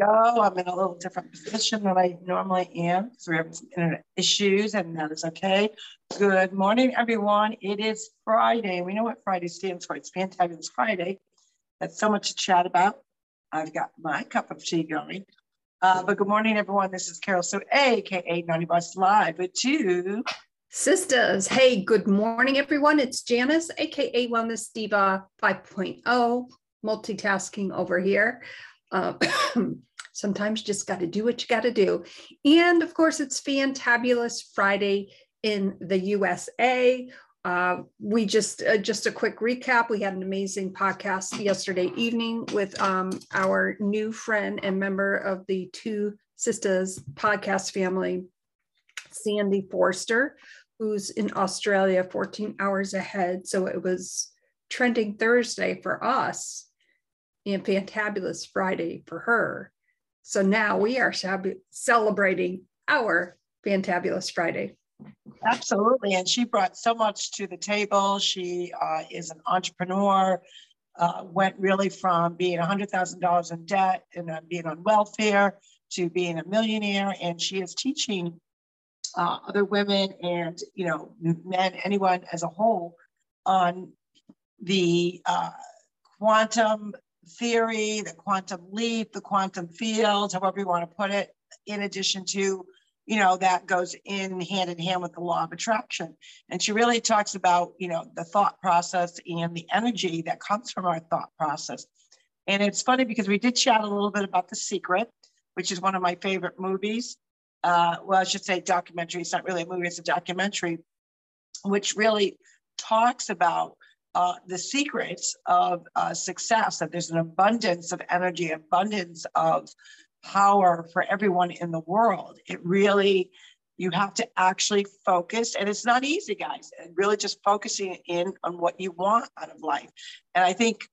go. I'm in a little different position than I normally am because we're having some internet issues, and that is okay. Good morning, everyone. It is Friday. We know what Friday stands for. It's Fantabulous Friday. That's so much to chat about. I've got my cup of tea going. Uh, but good morning, everyone. This is Carol Sue, aka Naughty Boss Live with two sisters. Hey, good morning, everyone. It's Janice, aka Wellness Diva 5.0, multitasking over here. Uh, sometimes just got to do what you got to do. And of course, it's Fantabulous Friday in the USA. Uh, we just uh, just a quick recap. We had an amazing podcast yesterday evening with um, our new friend and member of the Two Sisters podcast family, Sandy Forster, who's in Australia, 14 hours ahead. So it was trending Thursday for us and Fantabulous Friday for her. So now we are celebrating our Fantabulous Friday. Absolutely. And she brought so much to the table. She uh, is an entrepreneur, uh, went really from being $100,000 in debt and uh, being on welfare to being a millionaire. And she is teaching uh, other women and, you know, men, anyone as a whole on the uh, quantum theory, the quantum leap, the quantum field, however you want to put it, in addition to, you know, that goes in hand in hand with the law of attraction. And she really talks about, you know, the thought process and the energy that comes from our thought process. And it's funny because we did chat a little bit about The Secret, which is one of my favorite movies. Uh, well, I should say documentary. It's not really a movie, it's a documentary, which really talks about uh, the secrets of uh, success, that there's an abundance of energy, abundance of power for everyone in the world. It really, you have to actually focus, and it's not easy, guys, and really just focusing in on what you want out of life. And I think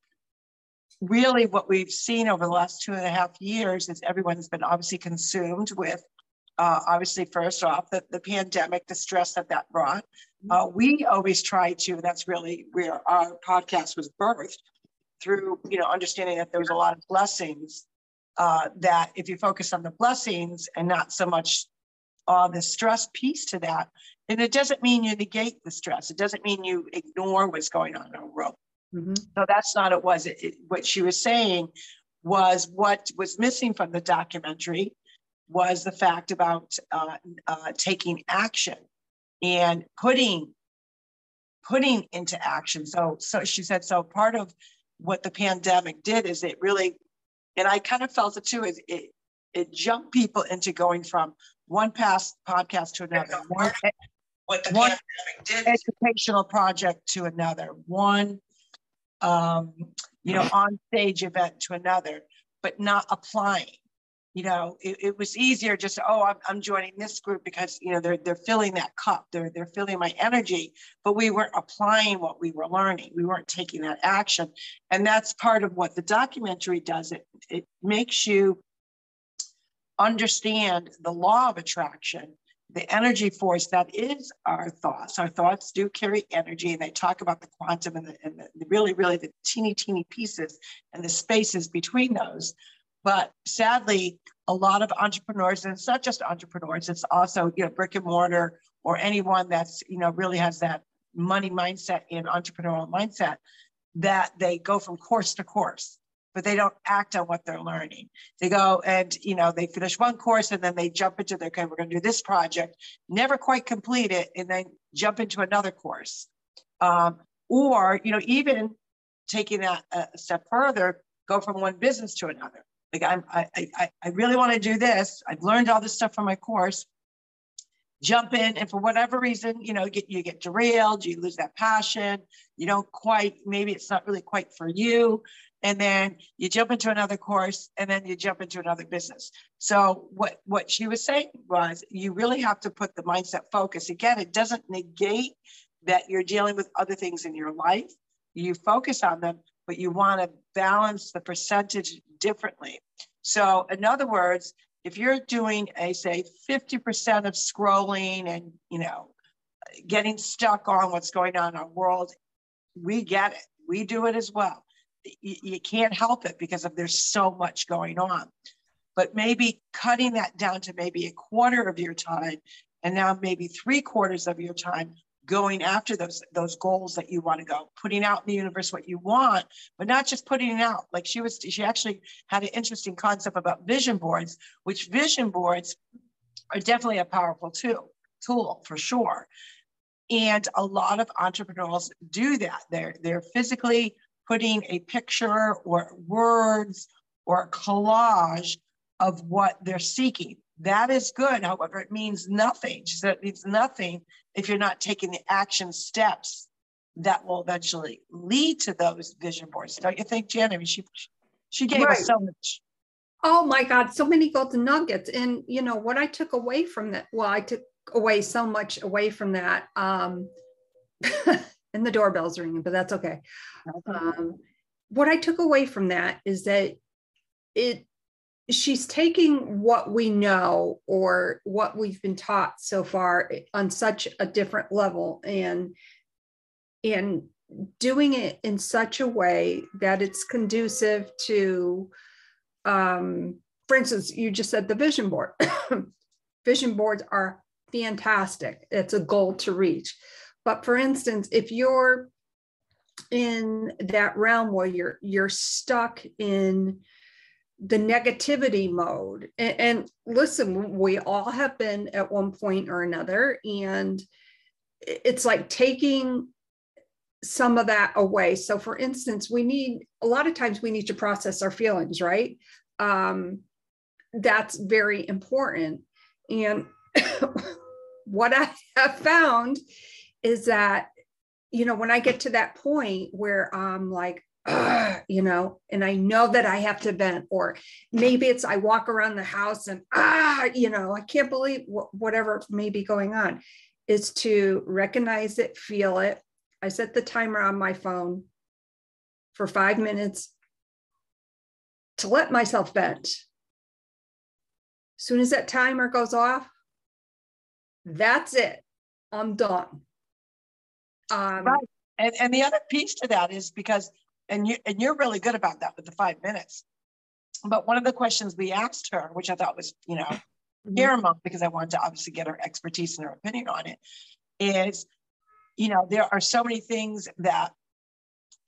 really what we've seen over the last two and a half years is everyone's been obviously consumed with uh, obviously, first off, the, the pandemic, the stress that that brought. Mm-hmm. Uh, we always try to, that's really where our podcast was birthed through, you know, understanding that there was a lot of blessings uh, that if you focus on the blessings and not so much uh, the stress piece to that, and it doesn't mean you negate the stress. It doesn't mean you ignore what's going on in the world. Mm-hmm. So that's not it was. It, it, what she was saying was what was missing from the documentary was the fact about uh, uh, taking action and putting putting into action. So, so she said. So part of what the pandemic did is it really, and I kind of felt it too. Is it it jumped people into going from one past podcast to another. One, what the one pandemic did educational project to another. One, um, you know, on stage event to another, but not applying you know, it, it, was easier just, oh, I'm, I'm joining this group because, you know, they're, they're filling that cup, they're, they're filling my energy, but we weren't applying what we were learning. We weren't taking that action. And that's part of what the documentary does. It, it makes you understand the law of attraction, the energy force that is our thoughts. Our thoughts do carry energy, and they talk about the quantum and, the, and the, really, really the teeny, teeny pieces and the spaces between those. But sadly, a lot of entrepreneurs, and it's not just entrepreneurs, it's also, you know, brick and mortar or anyone that's, you know, really has that money mindset and entrepreneurial mindset that they go from course to course but they don't act on what they're learning. They go and you know they finish one course and then they jump into their okay, we're going to do this project, never quite complete it, and then jump into another course. Um, or you know even taking that a step further, go from one business to another. Like I'm, I, I, I really want to do this. I've learned all this stuff from my course. Jump in, and for whatever reason, you know, get you get derailed, you lose that passion. You don't quite, maybe it's not really quite for you, and then you jump into another course, and then you jump into another business. So what what she was saying was, you really have to put the mindset focus. Again, it doesn't negate that you're dealing with other things in your life. You focus on them, but you want to balance the percentage differently. So, in other words, if you're doing a say 50% of scrolling and you know getting stuck on what's going on in our world, we get it. We do it as well. You, you can't help it because of there's so much going on. but maybe cutting that down to maybe a quarter of your time and now maybe three quarters of your time going after those those goals that you want to go putting out in the universe what you want but not just putting it out. Like she was she actually had an interesting concept about vision boards which vision boards are definitely a powerful tool tool for sure. And a lot of entrepreneurs do that. They're they're physically putting a picture or words or a collage of what they're seeking that is good. However, it means nothing. She said it means nothing if you're not taking the action steps that will eventually lead to those vision boards. Don't you think, Jen? I mean, she she gave right. us so much. Oh my God, so many golden nuggets. And you know what I took away from that? Well, I took away so much away from that. Um, and the doorbell's ringing, but that's okay. Um, what I took away from that is that it she's taking what we know or what we've been taught so far on such a different level and and doing it in such a way that it's conducive to um, for instance you just said the vision board. Vision boards are fantastic. It's a goal to reach. But for instance if you're in that realm where you're you're stuck in the negativity mode. And, and, listen, we all have been at one point or another, and it's like taking some of that away. So, for instance, we need a lot of times we need to process our feelings, right? Um, that's very important. And what I have found is that, you know, when I get to that point where I'm like, you know, and I know that I have to vent, or maybe it's I walk around the house and ah, you know, I can't believe wh- whatever may be going on, is to recognize it, feel it. I set the timer on my phone for five minutes to let myself vent. As soon as that timer goes off, that's it. I'm done. Um, right. And, and the other piece to that is because and you and you're really good about that with the five minutes. But one of the questions we asked her, which I thought was, you know, mm-hmm. paramount because I wanted to obviously get her expertise and her opinion on it, is, you know, there are so many things that,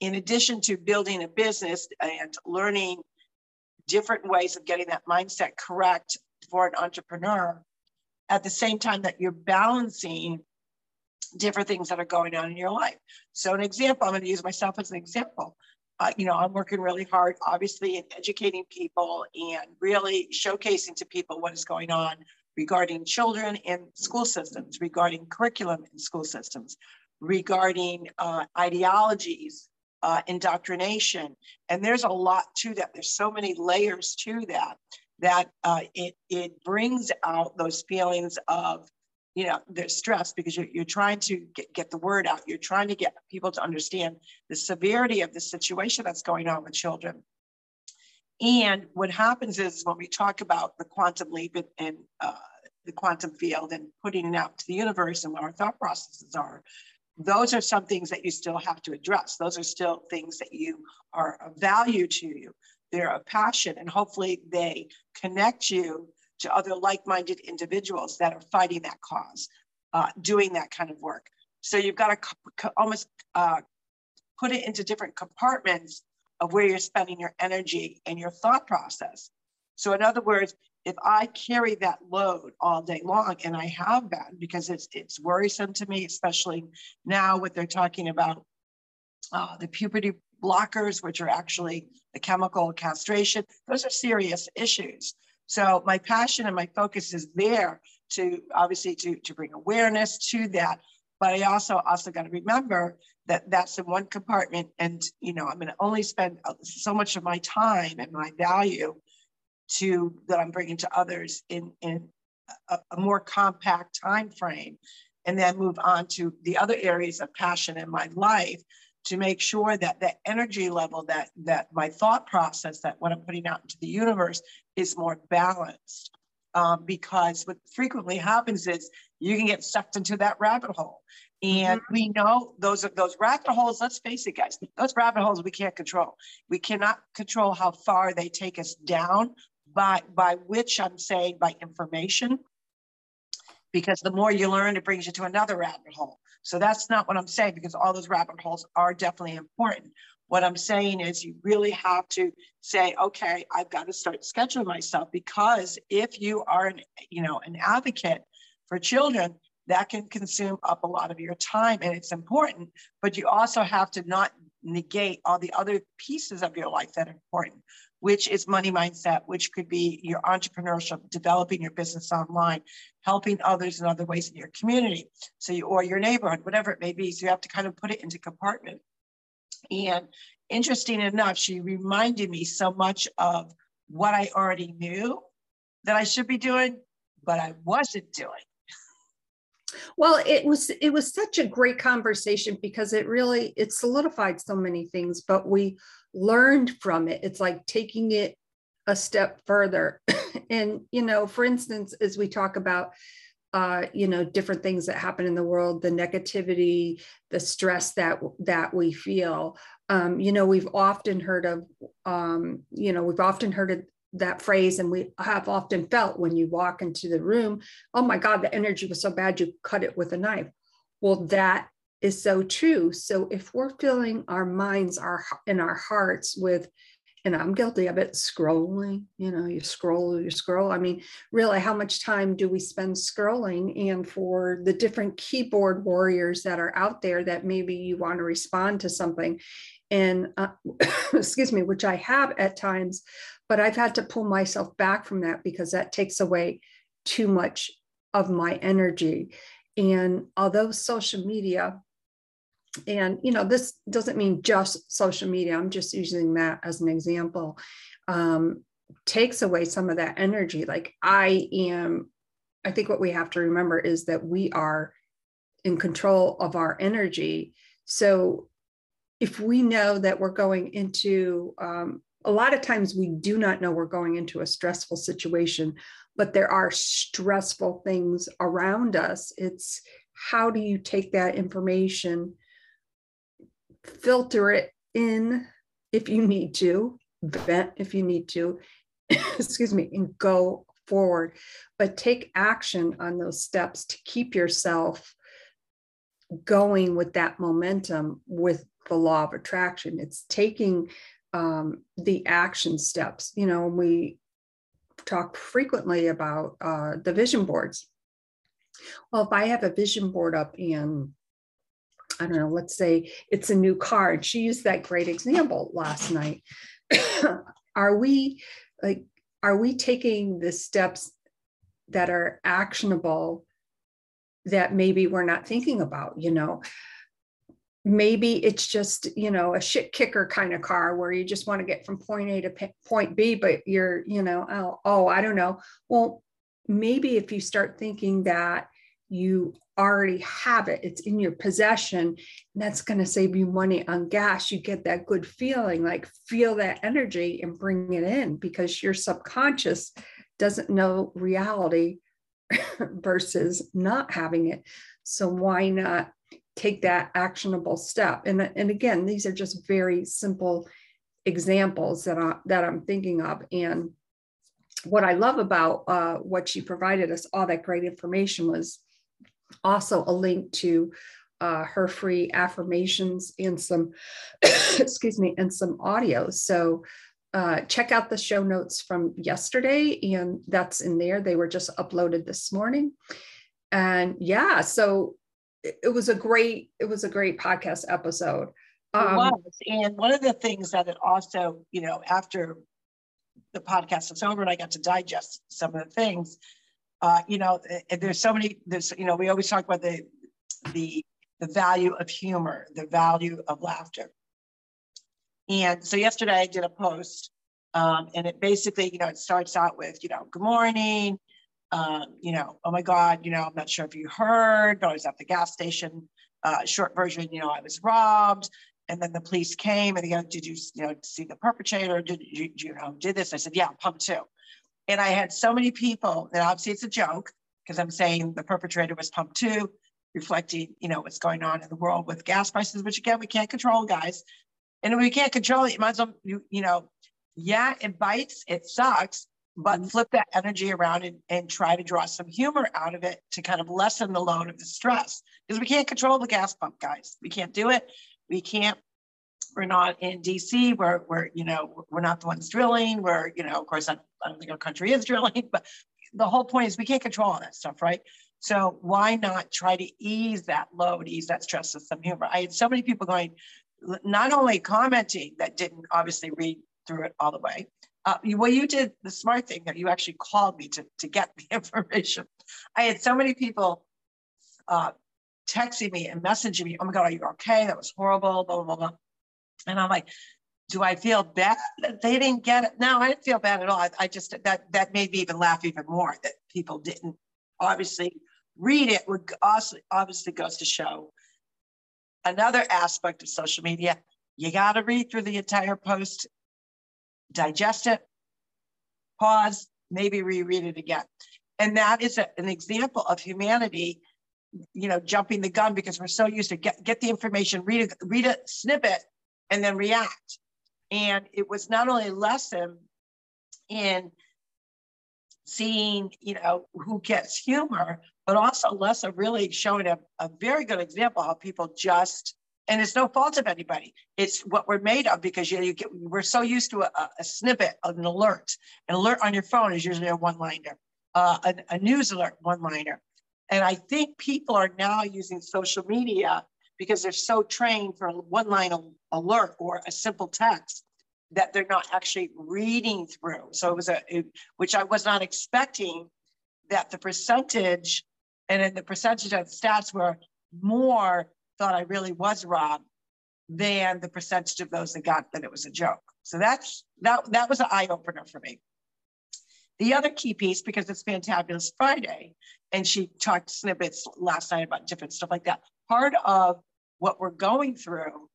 in addition to building a business and learning different ways of getting that mindset correct for an entrepreneur, at the same time that you're balancing different things that are going on in your life. So, an example, I'm going to use myself as an example. Uh, you know, I'm working really hard, obviously, in educating people and really showcasing to people what is going on regarding children in school systems, regarding curriculum in school systems, regarding uh, ideologies, uh, indoctrination. And there's a lot to that. There's so many layers to that that uh, it, it brings out those feelings of you know they're stressed because you're, you're trying to get, get the word out. You're trying to get people to understand the severity of the situation that's going on with children. And what happens is when we talk about the quantum leap and, and uh, the quantum field and putting it out to the universe and what our thought processes are those are some things that you still have to address. Those are still things that you are of value to you. They're a passion and hopefully they connect you to other like-minded individuals that are fighting that cause, uh, doing that kind of work. So you've got to almost uh, put it into different compartments of where you're spending your energy and your thought process. So in other words, if I carry that load all day long, and I have been because it's it's worrisome to me, especially now what they're talking about uh, the puberty blockers, which are actually the chemical castration. Those are serious issues. So my passion and my focus is there to obviously to, to bring awareness to that. But I also also got to remember that that's in one compartment, and you know I'm going to only spend uh, so much of my time and my value to that I'm bringing to others in in a, a more compact time frame, and then move on to the other areas of passion in my life to make sure that the energy level that that my thought process that what i'm putting out into the universe is more balanced um, because what frequently happens is you can get sucked into that rabbit hole and mm-hmm. we know those are those rabbit holes let's face it guys those rabbit holes we can't control we cannot control how far they take us down by, by which I'm saying by information, because the more you learn, it brings you to another rabbit hole. So that's not what I'm saying because all those rabbit holes are definitely important. What I'm saying is you really have to say, okay, I've got to start scheduling myself because if you are an, you know, an advocate for children, that can consume up a lot of your time and it's important, but you also have to not negate all the other pieces of your life that are important, which is money mindset, which could be your entrepreneurship, developing your business online, helping others in other ways in your community, so you, or your neighborhood, whatever it may be. So you have to kind of put it into compartment. And interesting enough, she reminded me so much of what I already knew that I should be doing, but I wasn't doing. Well, it was it was such a great conversation because it really it solidified so many things, but we learned from it. It's like taking it a step further. and you know, for instance, as we talk about uh, you know different things that happen in the world the negativity the stress that that we feel um, you know we've often heard of um, you know we've often heard of that phrase and we have often felt when you walk into the room oh my god the energy was so bad you cut it with a knife. Well that is so true. So if we're filling our minds our and our hearts with and i'm guilty of it scrolling you know you scroll you scroll i mean really how much time do we spend scrolling and for the different keyboard warriors that are out there that maybe you want to respond to something and uh, excuse me which i have at times but I've had to pull myself back from that because that takes away too much of my energy. And although social media, and you know, this doesn't mean just social media, I'm just using that as an example, um, takes away some of that energy. Like I am, I think what we have to remember is that we are in control of our energy. So if we know that we're going into um, a lot of times we do not know we're going into a stressful situation, but there are stressful things around us. It's how do you take that information, filter it in if you need to, vent if you need to, excuse me, and go forward. But take action on those steps to keep yourself going with that momentum with the law of attraction. It's taking um, the action steps. You know, we talk frequently about uh, the vision boards. Well, if I have a vision board up and I don't know, let's say it's a new card. She used that great example last night. are we like, are we taking the steps that are actionable that maybe we're not thinking about? You know, maybe it's just you know a shit kicker kind of car where you just want to get from point a to point b but you're you know oh, oh i don't know well maybe if you start thinking that you already have it it's in your possession And that's going to save you money on gas you get that good feeling like feel that energy and bring it in because your subconscious doesn't know reality versus not having it so why not take that actionable step. And, and again, these are just very simple examples that, I, that I'm thinking of. And what I love about uh, what she provided us, all that great information was also a link to uh, her free affirmations and some, excuse me, and some audio. So uh, check out the show notes from yesterday, and that's in there. They were just uploaded this morning. And yeah, so it was a great it was a great podcast episode um, it was. and one of the things that it also you know after the podcast was over and i got to digest some of the things uh, you know there's so many there's you know we always talk about the the the value of humor the value of laughter and so yesterday i did a post um, and it basically you know it starts out with you know good morning um, you know, oh my God, you know, I'm not sure if you heard, but I was at the gas station. Uh, short version, you know, I was robbed. And then the police came and they go, did you, you know, see the perpetrator? Did you, you know, did this? I said, yeah, pump two. And I had so many people, and obviously it's a joke because I'm saying the perpetrator was pump two, reflecting, you know, what's going on in the world with gas prices, which again, we can't control, guys. And if we can't control it, you might as well, you, you know, yeah, it bites, it sucks, but mm-hmm. flip that energy around and, and try to draw some humor out of it to kind of lessen the load of the stress. Because we can't control the gas pump guys. We can't do it. We can't we're not in dc we're, we're you know we're not the ones drilling we're you know of course I, don't think our country is drilling but the whole point is we can't control all that stuff right so why not try to ease that load ease that stress with some humor i had so many people going not only commenting that didn't obviously read through it all the way uh, well, you did the smart thing that you actually called me to, to get the information. I had so many people uh, texting me and messaging me, oh my God, are you okay? That was horrible, blah, blah, blah. And I'm like, do I feel bad that they didn't get it? No, I didn't feel bad at all. I, I just, that, that made me even laugh even more that people didn't obviously read it would also obviously goes to show another aspect of social media. You got to read through the entire post digest it, pause, maybe reread it again. And that is a, an example of humanity, you know, jumping the gun because we're so used to get, get the information, read a, read a snippet, and then react. And it was not only a lesson in seeing, you know, who gets humor, but also less of really showing a, a very good example how people just and it's no fault of anybody. It's what we're made of because you, know, you get, we're so used to a, a, snippet of an alert. An alert on your phone is usually a one-liner, uh, a, a news alert one-liner. And I think people are now using social media because they're so trained for one-line alert or a simple text that they're not actually reading through. So it was a, it, which I was not expecting that the percentage and then the percentage of stats were more thought I really was robbed than the percentage of those that got that it was a joke. So that's that that was an eye opener for me. The other key piece, because it's Fantabulous Friday, and she talked snippets last night about different stuff like that. Part of what we're going through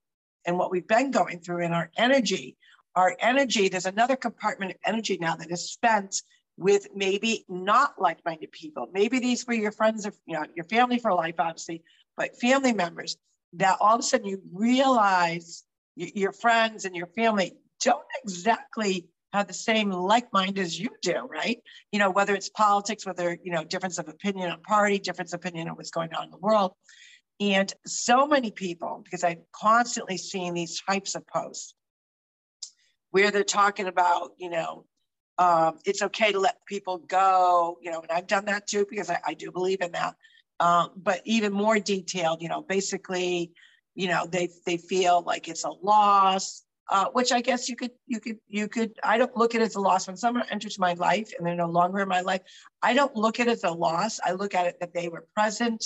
and what we've been going through in our energy, our energy, there's another compartment of energy now that is spent with maybe not like-minded people. Maybe these were your friends or you know your family for life, obviously, but family members that all of a sudden you realize your friends and your family don't exactly have the same like mind as you do, right? You know, whether it's politics, whether, you know, difference of opinion on party, difference of opinion on what's going on in the world. And so many people, because I've constantly seen these types of posts where they're talking about, you know, um, it's okay to let people go, you know, and I've done that too because I, I do believe in that. Um, but even more detailed, you know, basically, you know, they they feel like it's a loss, uh, which I guess you could you could you could. I don't look at it as a loss when someone enters my life and they're no longer in my life. I don't look at it as a loss. I look at it that they were present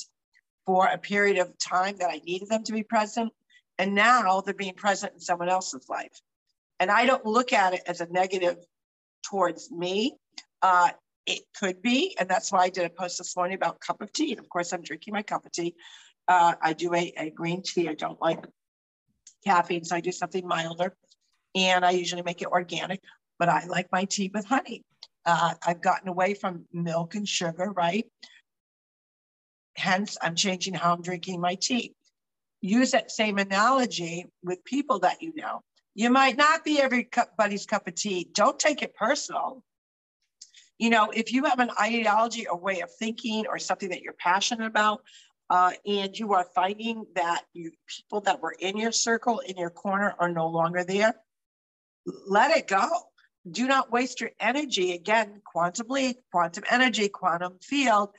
for a period of time that I needed them to be present, and now they're being present in someone else's life. And I don't look at it as a negative towards me. Uh, it could be, and that's why I did a post this morning about cup of tea. And of course, I'm drinking my cup of tea. Uh, I do a, a green tea. I don't like caffeine, so I do something milder. And I usually make it organic, but I like my tea with honey. Uh, I've gotten away from milk and sugar, right? Hence, I'm changing how I'm drinking my tea. Use that same analogy with people that you know. You might not be everybody's cup of tea. Don't take it personal you know, if you have an ideology or way of thinking or something that you're passionate about, uh, and you are finding that you people that were in your circle, in your corner, are no longer there, let it go. Do not waste your energy. Again, quantum leap, quantum energy, quantum field,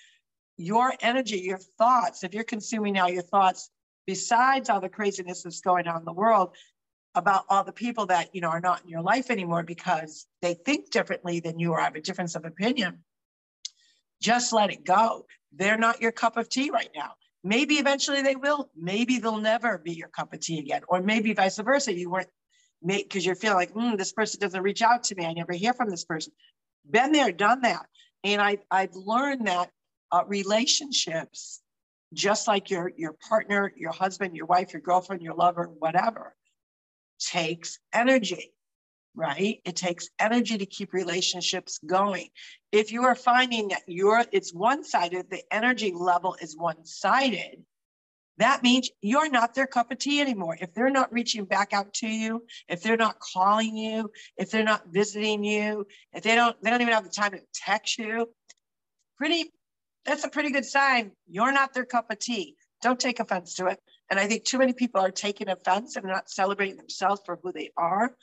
your energy, your thoughts. If you're consuming now your thoughts, besides all the craziness that's going on in the world, about all the people that you know are not in your life anymore because they think differently than you or have a difference of opinion just let it go. They're not your cup of tea right now. Maybe eventually they will. Maybe they'll never be your cup of tea again. Or maybe vice versa you weren't made because you're feeling like mm, this person doesn't reach out to me. I never hear from this person. Been there done that. And I, i've learned that uh, relationships just like your your partner your husband your wife your girlfriend your lover whatever takes energy, right? It takes energy to keep relationships going. If you are finding that you're it's one-sided, the energy level is one-sided, that means you're not their cup of tea anymore. If they're not reaching back out to you, if they're not calling you, if they're not visiting you, if they don't, they don't even have the time to text you, pretty, that's a pretty good sign. You're not their cup of tea. Don't take offense to it. And I think too many people are taking offense and not celebrating themselves for who they are.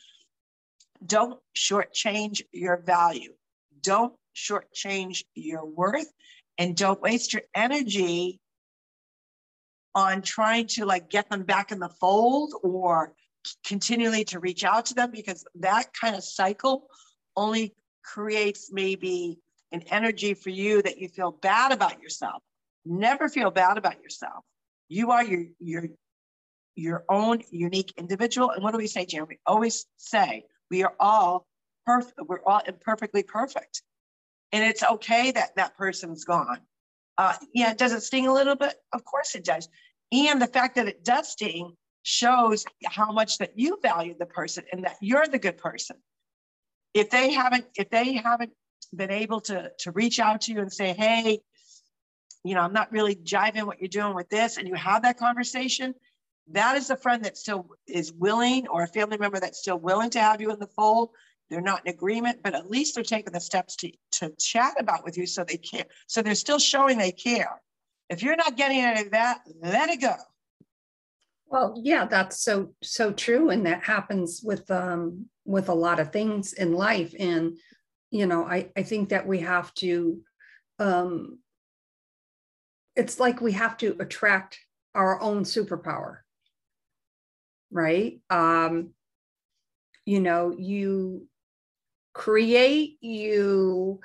Don't shortchange your value. Don't shortchange your worth and don't waste your energy on trying to like get them back in the fold or continually to reach out to them because that kind of cycle only creates maybe an energy for you that you feel bad about yourself. Never feel bad about yourself. You are your your your own unique individual. And what do we say, Jan? We always say we are all perfect. We're all imperfectly perfect, and it's okay that that person's gone. Uh, yeah, does it sting a little bit? Of course it does. And the fact that it does sting shows how much that you value the person and that you're the good person. If they haven't, if they haven't been able to to reach out to you and say, hey, you know, I'm not really jiving what you're doing with this, and you have that conversation, that is a friend that still is willing or a family member that's still willing to have you in the fold. They're not in agreement, but at least they're taking the steps to, to chat about with you so they care. So they're still showing they care. If you're not getting any of that, let it go. Well, yeah, that's so so true, and that happens with um with a lot of things in life. And you know, I I think that we have to um it's like we have to attract our own superpower. Right? Um you know you create you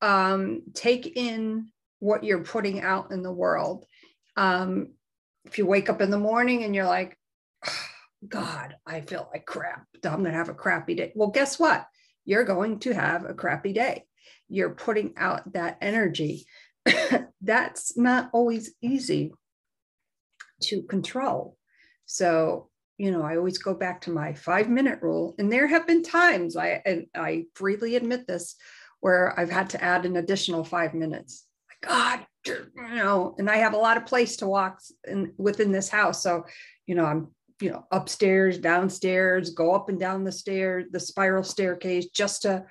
um take in what you're putting out in the world. Um if you wake up in the morning and you're like oh, god i feel like crap. I'm going to have a crappy day. Well guess what you're going to have a crappy day you're putting out that energy that's not always easy to control. So, you know, I always go back to my five minute rule. And there have been times I and I freely admit this where I've had to add an additional five minutes. God, you know, and I have a lot of place to walk in within this house. So, you know, I'm you know upstairs, downstairs, go up and down the stairs, the spiral staircase just to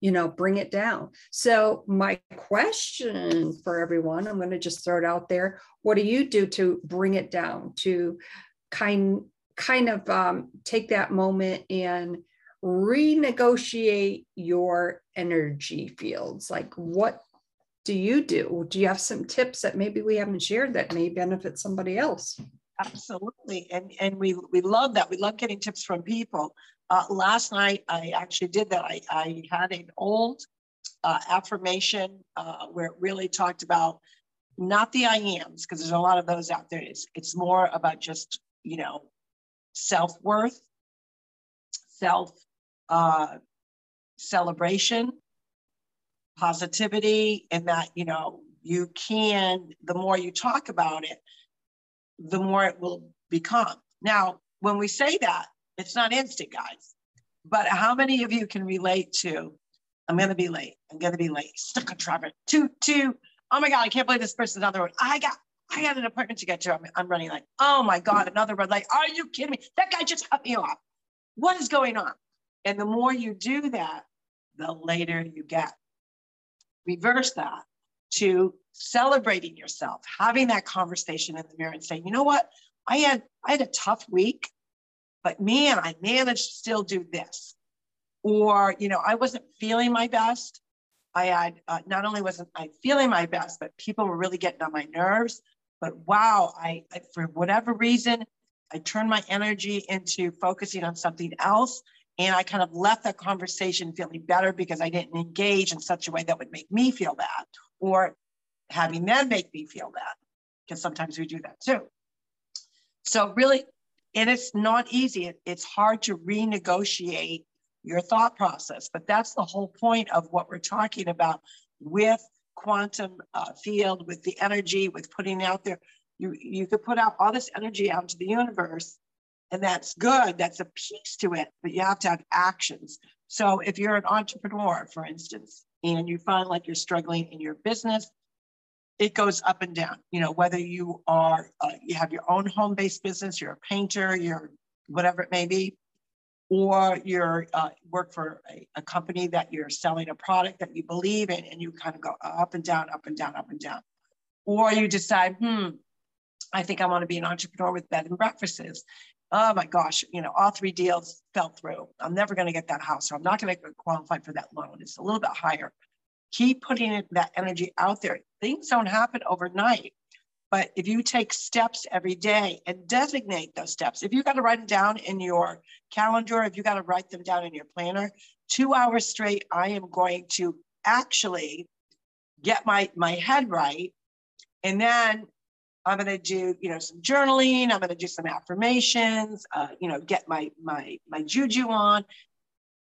you know, bring it down. So, my question for everyone, I'm going to just throw it out there. What do you do to bring it down, to kind kind of um, take that moment and renegotiate your energy fields? Like, what do you do? Do you have some tips that maybe we haven't shared that may benefit somebody else? Absolutely, and and we we love that. We love getting tips from people. Uh, last night, I actually did that. I, I had an old uh, affirmation uh, where it really talked about not the I ams, because there's a lot of those out there. It's, it's more about just, you know, self worth, self uh, celebration, positivity, and that, you know, you can, the more you talk about it, the more it will become. Now, when we say that, it's not instant, guys. But how many of you can relate to, I'm going to be late. I'm going to be late. Stuck on traffic. Two, two. Oh my God, I can't believe this person's on the road. I got, I got an appointment to get to. I'm, I'm running like, oh my God, another red light. Are you kidding me? That guy just cut me off. What is going on? And the more you do that, the later you get. Reverse that to celebrating yourself, having that conversation in the mirror and saying, you know what? I had I had a tough week. But man, I managed to still do this. Or, you know, I wasn't feeling my best. I had uh, not only wasn't I feeling my best, but people were really getting on my nerves. But wow, I, I for whatever reason, I turned my energy into focusing on something else. And I kind of left that conversation feeling better because I didn't engage in such a way that would make me feel bad or having them make me feel bad, because sometimes we do that too. So, really, and it's not easy. It's hard to renegotiate your thought process, but that's the whole point of what we're talking about with quantum uh, field, with the energy, with putting out there. You, you could put out all this energy out into the universe, and that's good. That's a piece to it, but you have to have actions. So if you're an entrepreneur, for instance, and you find like you're struggling in your business, it goes up and down. You know, whether you are, uh, you have your own home based business, you're a painter, you're whatever it may be, or you're uh, work for a, a company that you're selling a product that you believe in and you kind of go up and down, up and down, up and down. Or you decide, hmm, I think I want to be an entrepreneur with bed and breakfasts. Oh my gosh, you know, all three deals fell through. I'm never going to get that house, or I'm not going to qualify for that loan. It's a little bit higher. Keep putting that energy out there. Things don't happen overnight. But if you take steps every day and designate those steps, if you got to write them down in your calendar, if you got to write them down in your planner, two hours straight, I am going to actually get my, my head right. And then I'm going to do, you know, some journaling. I'm going to do some affirmations, uh, you know, get my, my, my juju on.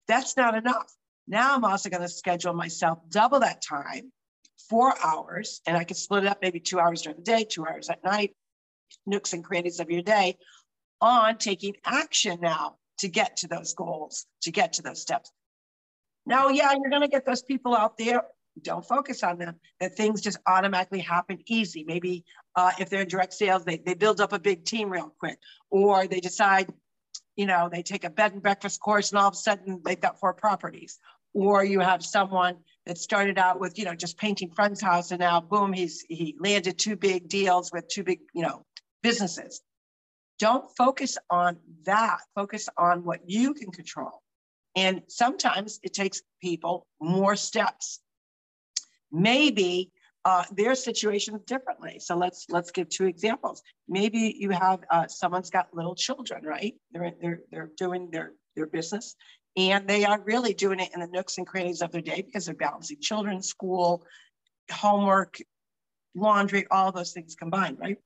That's not enough. Now I'm also going to schedule myself double that time four hours, and I can split it up maybe two hours during the day, two hours at night, nooks and crannies of your day on taking action now to get to those goals, to get to those steps. Now, yeah, you're going to get those people out there. Don't focus on them. That things just automatically happen easy. Maybe uh, if they're in direct sales, they, they build up a big team real quick, or they decide, you know, they take a bed and breakfast course and all of a sudden they've got four properties. Or you have someone that started out with you know just painting friend's house and now boom he's he landed two big deals with two big you know businesses. Don't focus on that. Focus on what you can control. And sometimes it takes people more steps. Maybe uh, their situation differently. So let's let's give two examples. Maybe you have uh, someone's got little children right? They're they're they're doing their their business and they are really doing it in the nooks and crannies of their day because they're balancing children, school, homework, laundry, all those things combined, right?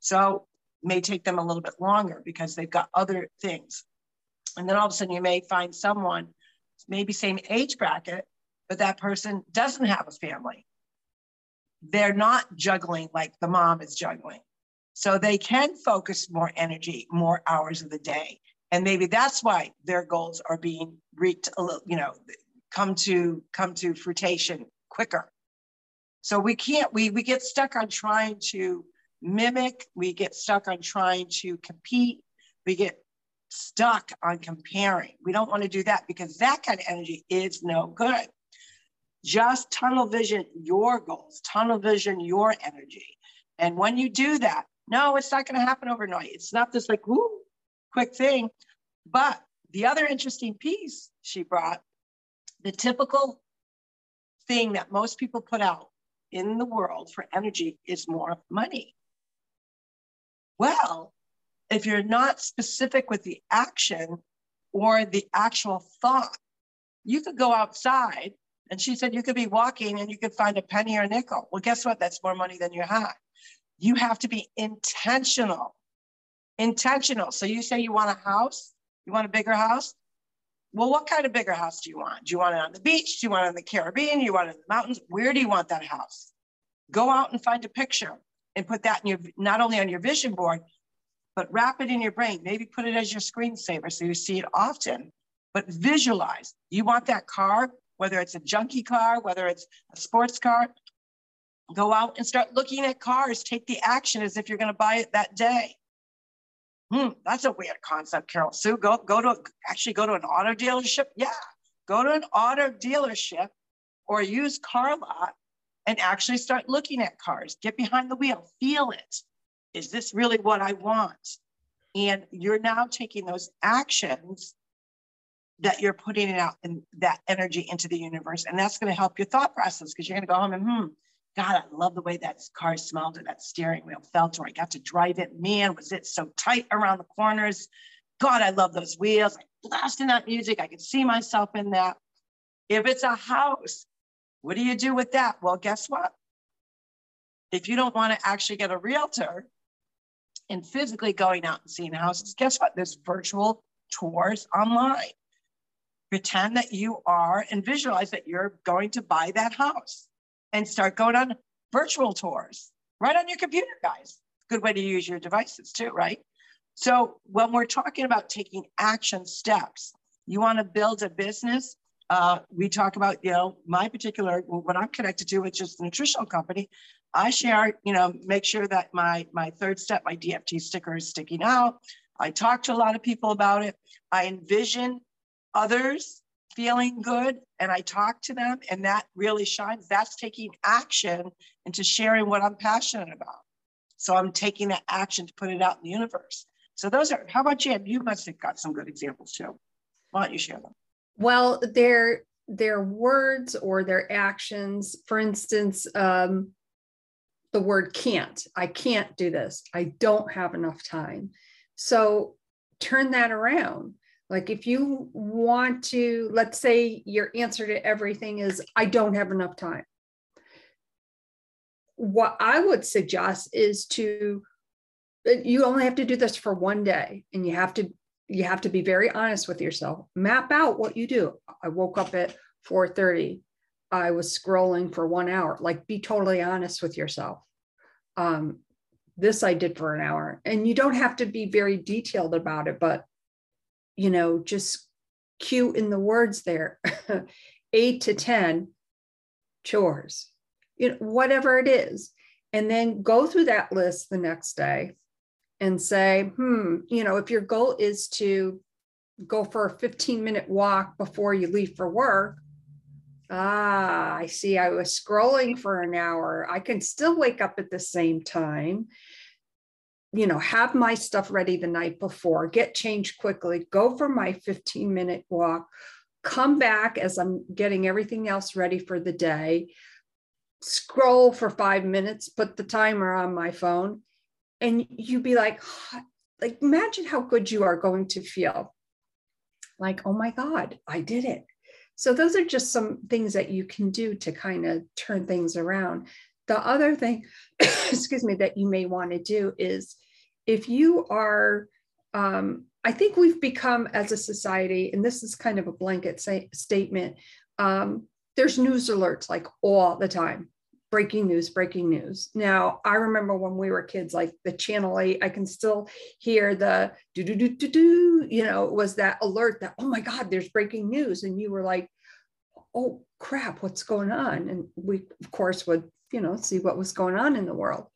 So may take them a little bit longer because they've got other things. And then all of a sudden you may find someone, maybe same age bracket, but that person doesn't have a family. They're not juggling like the mom is juggling. So they can focus more energy, more hours of the day and maybe that's why their goals are being reached a little, you know, come to come to fruition quicker. So we can't we we get stuck on trying to mimic, we get stuck on trying to compete, we get stuck on comparing. We don't want to do that because that kind of energy is no good. Just tunnel vision your goals, tunnel vision your energy. And when you do that, no, it's not going to happen overnight. It's not this like, whoo, quick thing. But the other interesting piece she brought, the typical thing that most people put out in the world for energy is more money. Well, if you're not specific with the action or the actual thought, you could go outside and she said you could be walking and you could find a penny or a nickel. Well, guess what? That's more money than you had. You have to be intentional intentional. So you say you want a house, you want a bigger house. Well, what kind of bigger house do you want? Do you want it on the beach? Do you want it in the Caribbean? Do you want it in the mountains? Where do you want that house? Go out and find a picture and put that in your not only on your vision board, but wrap it in your brain. Maybe put it as your screensaver so you see it often. But visualize. You want that car, whether it's a junky car, whether it's a sports car. Go out and start looking at cars. Take the action as if you're going to buy it that day hmm, that's a weird concept, Carol Sue. Go, go to actually go to an auto dealership. Yeah, go to an auto dealership or use car lot and actually start looking at cars. Get behind the wheel, feel it. Is this really what I want? And you're now taking those actions that you're putting it out and that energy into the universe. And that's going to help your thought process because you're going to go home and, hmm, God, I love the way that car smelled or that steering wheel felt, or I got to drive it. Man, was it so tight around the corners. God, I love those wheels. I blasting that music. I can see myself in that. If it's a house, what do you do with that? Well, guess what? If you don't want to actually get a realtor and physically going out and seeing houses, guess what? There's virtual tours online. Pretend that you are and visualize that you're going to buy that house and start going on virtual tours right on your computer, guys. Good way to use your devices too, right? So when we're talking about taking action steps, you want to build a business, Uh, we talk about, you know, my particular, what I'm connected to, which is the nutritional company. I share, you know, make sure that my, my third step, my DFT sticker is sticking out. I talk to a lot of people about it. I envision others feeling good and I talk to them and that really shines. That's taking action into sharing what I'm passionate about. So I'm taking that action to put it out in the universe. So those are, how about you? You must have got some good examples too. Why don't you share them? Well, their their words or their actions, for instance, um, the word can't, I can't do this. I don't have enough time. So turn that around. Like if you want to, let's say your answer to everything is, I don't have enough time. What I would suggest is to, you only have to do this for one day and you have to, you have to be very honest with yourself. Map out what you do. I woke up at 4:30. I was scrolling for one hour. Like be totally honest with yourself. Um, this I did for an hour. And you don't have to be very detailed about it, but you know, just cue in the words there eight to 10 chores, you know, whatever it is. And then go through that list the next day and say, hmm, you know, if your goal is to go for a 15 minute walk before you leave for work, ah, I see I was scrolling for an hour. I can still wake up at the same time you know, have my stuff ready the night before, get changed quickly, go for my 15 minute walk, come back as I'm getting everything else ready for the day, scroll for five minutes, put the timer on my phone, and you'd be like, like, imagine how good you are going to feel. Like, oh my God, I did it. So, those are just some things that you can do to kind of turn things around. The other thing, excuse me, that you may want to do is if you are, um, I think we've become as a society, and this is kind of a blanket say, statement, um, there's news alerts like all the time breaking news, breaking news. Now, I remember when we were kids, like the channel 8, I can still hear the do do do do do, you know, was that alert that, oh my God, there's breaking news. And you were like, oh crap, what's going on? And we, of course, would, you know, see what was going on in the world.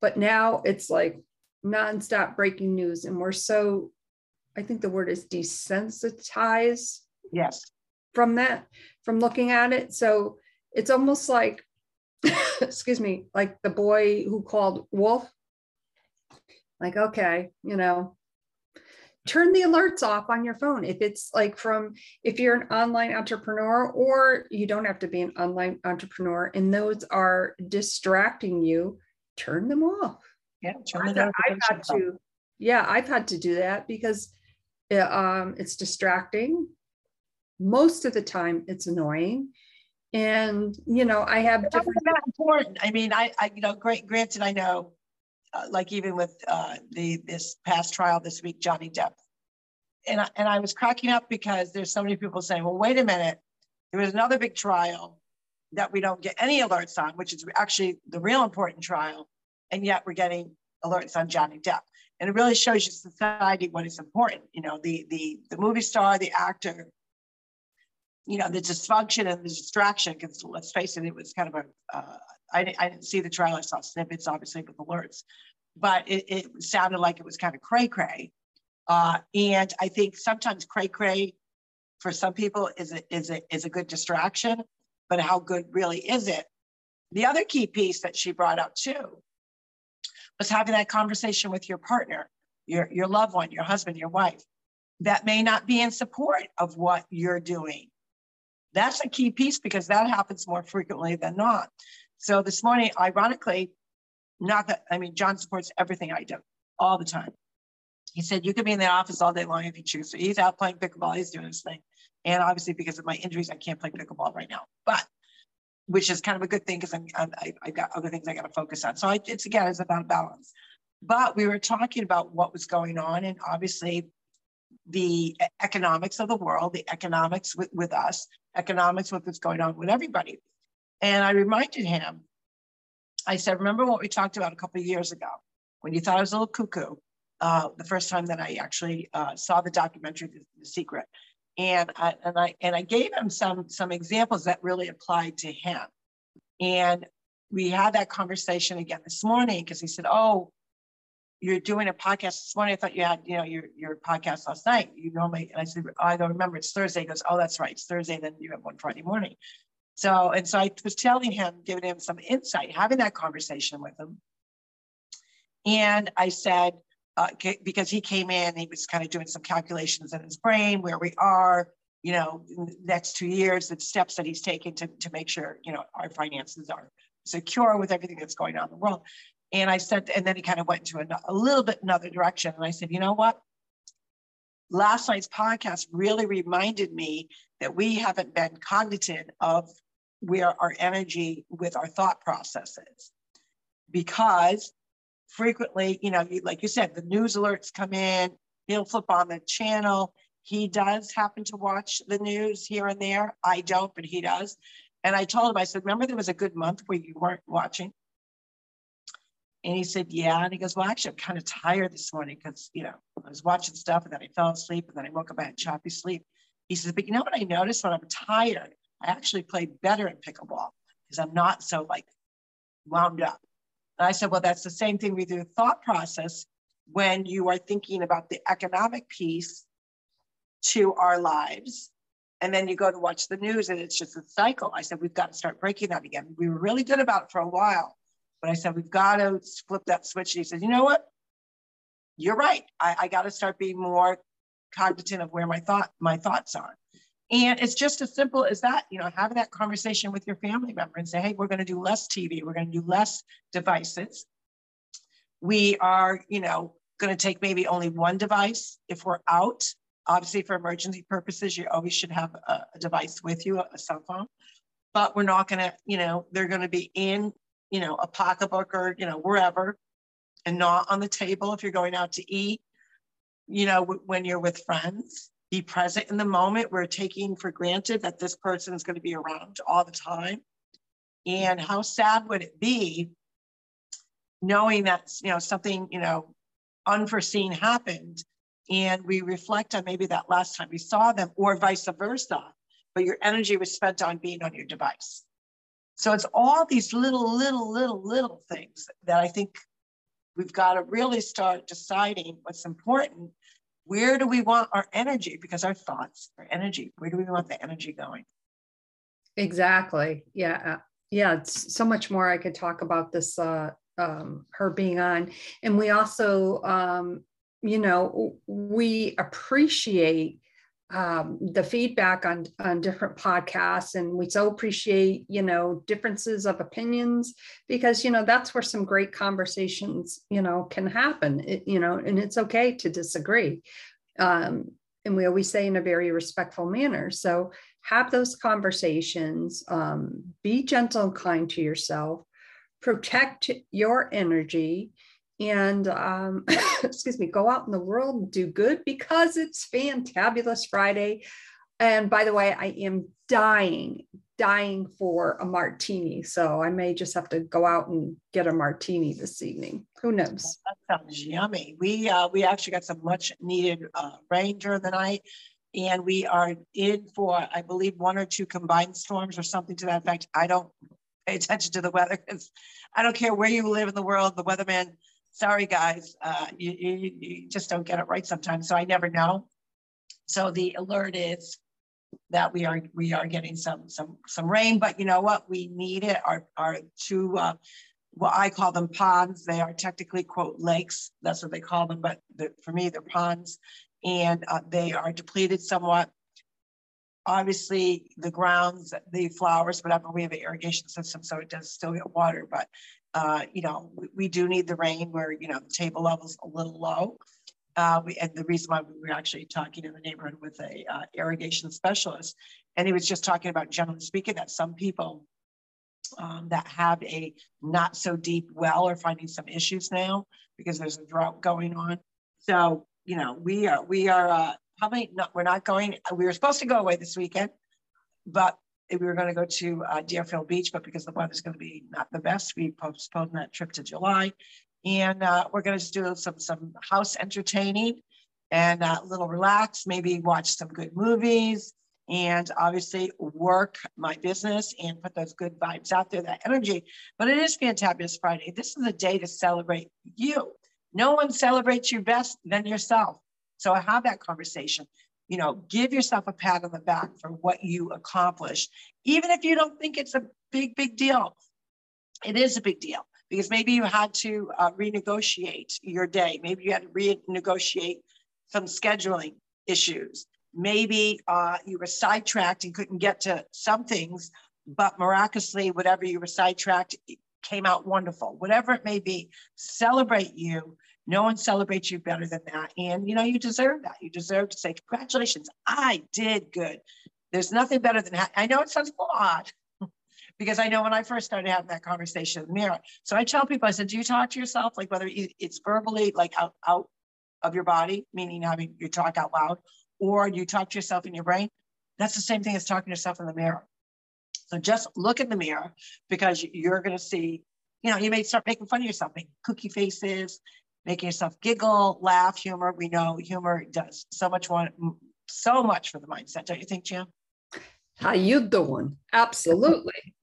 But now it's like, nonstop breaking news and we're so i think the word is desensitized yes. from that from looking at it. So it's almost like excuse me like the boy who called wolf. Like okay you know turn the alerts off on your phone. If it's like from if you're an online entrepreneur or you don't have to be an online entrepreneur and those are distracting you turn them off yeah, I've, I've had to. Yeah, I've had to do that because it, um, it's distracting. Most of the time, it's annoying, and you know, I have different. Not important. I mean, I, I, you know, great. Granted, I know, uh, like even with uh, the this past trial this week, Johnny Depp, and I, and I was cracking up because there's so many people saying, well, wait a minute, there was another big trial that we don't get any alerts on, which is actually the real important trial and yet we're getting alerts on Johnny Depp. And it really shows you society what is important. You know, the the the movie star, the actor, you know, the dysfunction and the distraction. Because let's face it, it was kind of a. Uh, I, I didn't see the trial. I saw snippets, obviously, with alerts, but it, it sounded like it was kind of cray cray. Uh, and I think sometimes cray cray for some people is a, is a, is a good distraction, but how good really is it? The other key piece that she brought up too was having that conversation with your partner, your, your loved one, your husband, your wife, that may not be in support of what you're doing. That's a key piece because that happens more frequently than not. So this morning, ironically, not that, I mean, John supports everything I do all the time. He said, you could be in the office all day long if you choose. So he's out playing pickleball, he's doing his thing. And obviously, because of my injuries, I can't play pickleball right now. But which is kind of a good thing because I'm, I'm I, have got other things I got to focus on. So I, it's again, it's about balance. But we were talking about what was going on, and obviously the economics of the world, the economics with, with us, economics with what's going on with everybody. And I reminded him, I said, remember what we talked about a couple of years ago when you thought I was a little cuckoo, uh, the first time that I actually uh, saw the documentary, the Secret. And I, and I, and I gave him some, some examples that really applied to him. And we had that conversation again this morning because he said, oh, you're doing a podcast this morning. I thought you had, you know, your, your podcast last night. You normally, and I said, I don't remember. It's Thursday. He goes, oh, that's right. It's Thursday. Then you have one Friday morning. So, and so I was telling him, giving him some insight, having that conversation with him. And I said, uh, because he came in, he was kind of doing some calculations in his brain, where we are, you know, next two years, the steps that he's taken to, to make sure, you know, our finances are secure with everything that's going on in the world. And I said, and then he kind of went to a, a little bit another direction. And I said, you know what? Last night's podcast really reminded me that we haven't been cognizant of where our energy with our thought processes. Because frequently, you know, like you said, the news alerts come in, he'll flip on the channel. He does happen to watch the news here and there. I don't, but he does. And I told him, I said, remember there was a good month where you weren't watching? And he said, yeah. And he goes, well, actually, I'm kind of tired this morning because, you know, I was watching stuff and then I fell asleep and then I woke up, I had choppy sleep. He says, but you know what I noticed when I'm tired? I actually play better in pickleball because I'm not so like wound up. And I said, well, that's the same thing with your thought process when you are thinking about the economic piece to our lives. And then you go to watch the news and it's just a cycle. I said, we've got to start breaking that again. We were really good about it for a while. But I said, we've got to flip that switch. And he said, you know what? You're right. I, I got to start being more cognizant of where my thought my thoughts are. And it's just as simple as that, you know, having that conversation with your family member and say, hey, we're going to do less TV, we're going to do less devices. We are, you know, going to take maybe only one device if we're out. Obviously, for emergency purposes, you always should have a, a device with you, a cell phone. But we're not going to, you know, they're going to be in you know, a pocketbook or, you know, wherever and not on the table if you're going out to eat, you know, when you're with friends. Be present in the moment. We're taking for granted that this person is going to be around all the time. And how sad would it be knowing that, you know, something, you know, unforeseen happened and we reflect on maybe that last time we saw them or vice versa, but your energy was spent on being on your device. So it's all these little, little, little, little things that I think we've got to really start deciding what's important. Where do we want our energy? Because our thoughts are energy. Where do we want the energy going? Exactly. Yeah. Uh, yeah. It's so much more I could talk about this, uh, um, her being on. And we also, um, you know, we appreciate um, the feedback on on different podcasts. And we so appreciate you know differences of opinions because you know that's where some great conversations you know can happen. It, you know and it's okay to disagree um, and we always say in a very respectful manner. So have those conversations um, be gentle and kind to yourself protect your energy and um, excuse me, go out in the world do good because it's fantabulous Friday. And by the way, I am dying, dying for a martini. So I may just have to go out and get a martini this evening. Who knows? That sounds yummy. We uh, we actually got some much needed uh, rain during the night, and we are in for I believe one or two combined storms or something to that effect. I don't pay attention to the weather because I don't care where you live in the world. The weatherman sorry guys, uh, you, you, you just don't get it right sometimes. So I never know. So the alert is that we are we are getting some some some rain, but you know what? We need it. Our our two uh, what I call them ponds. They are technically quote lakes. That's what they call them, but the, for me they're ponds, and uh, they are depleted somewhat. Obviously, the grounds, the flowers, whatever. We have an irrigation system, so it does still get water, but uh, you know, we, we, do need the rain where, you know, the table level's a little low. Uh, we, and the reason why we were actually talking in the neighborhood with a uh, irrigation specialist, and he was just talking about, generally speaking, that some people um, that have a not so deep well are finding some issues now because there's a drought going on. So, you know, we are, we are uh, probably not, we're not going, we were supposed to go away this weekend, but we were going to go to uh, Deerfield Beach, but because the weather's going to be not the best, we postponed that trip to July. And uh, we're going to do some some house entertaining and uh, a little relax, maybe watch some good movies, and obviously work my business and put those good vibes out there, that energy. But it is Fantabulous Friday. This is a day to celebrate you. No one celebrates you best than yourself. So I have that conversation. You know, give yourself a pat on the back for what you accomplished, even if you don't think it's a big, big deal. It is a big deal because maybe you had to uh, renegotiate your day. Maybe you had to renegotiate some scheduling issues. Maybe uh, you were sidetracked and couldn't get to some things, but miraculously, whatever you were sidetracked came out wonderful. Whatever it may be, celebrate you. No one celebrates you better than that. And you know, you deserve that. You deserve to say, Congratulations, I did good. There's nothing better than that. I know it sounds odd because I know when I first started having that conversation in the mirror. So I tell people, I said, Do you talk to yourself like whether it's verbally, like out, out of your body, meaning having you talk out loud, or you talk to yourself in your brain, that's the same thing as talking to yourself in the mirror. So just look in the mirror because you're going to see, you know, you may start making fun of yourself, making cookie faces, making yourself giggle, laugh, humor. We know humor does so much one, so much for the mindset, don't you think, Jim? How you doing? Absolutely.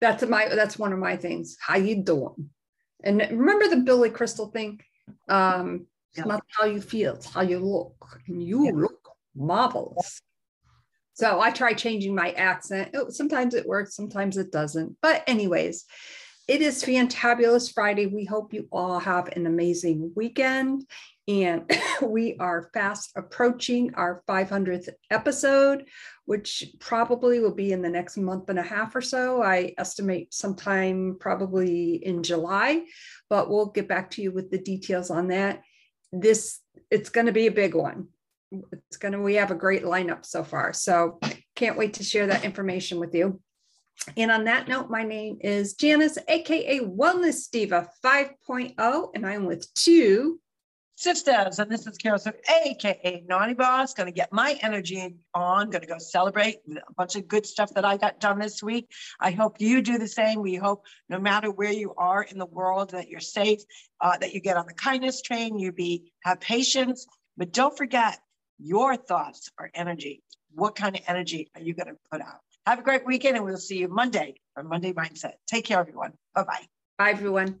That's my that's one of my things. How you doing? And remember the Billy Crystal thing? Um, it's not how you feel, it's how you look. And you yeah. look marvelous. So I try changing my accent. Oh, sometimes it works, sometimes it doesn't. But, anyways, it is Fantabulous Friday. We hope you all have an amazing weekend. And we are fast approaching our 500th episode, which probably will be in the next month and a half or so. I estimate sometime probably in July, but we'll get back to you with the details on that this it's going to be a big one it's going to we have a great lineup so far so can't wait to share that information with you and on that note my name is janice aka wellness diva 5.0 and i'm with two sisters, and this is Carol Sue aka Naughty Boss, gonna get my energy on, gonna go celebrate a bunch of good stuff that I got done this week. I hope you do the same. We hope no matter where you are in the world that you're safe, uh, that you get on the kindness train, you be have patience, but don't forget your thoughts are energy. What kind of energy are you gonna put out? Have a great weekend, and we'll see you Monday for Monday Mindset. Take care, everyone. Bye bye. Bye, everyone.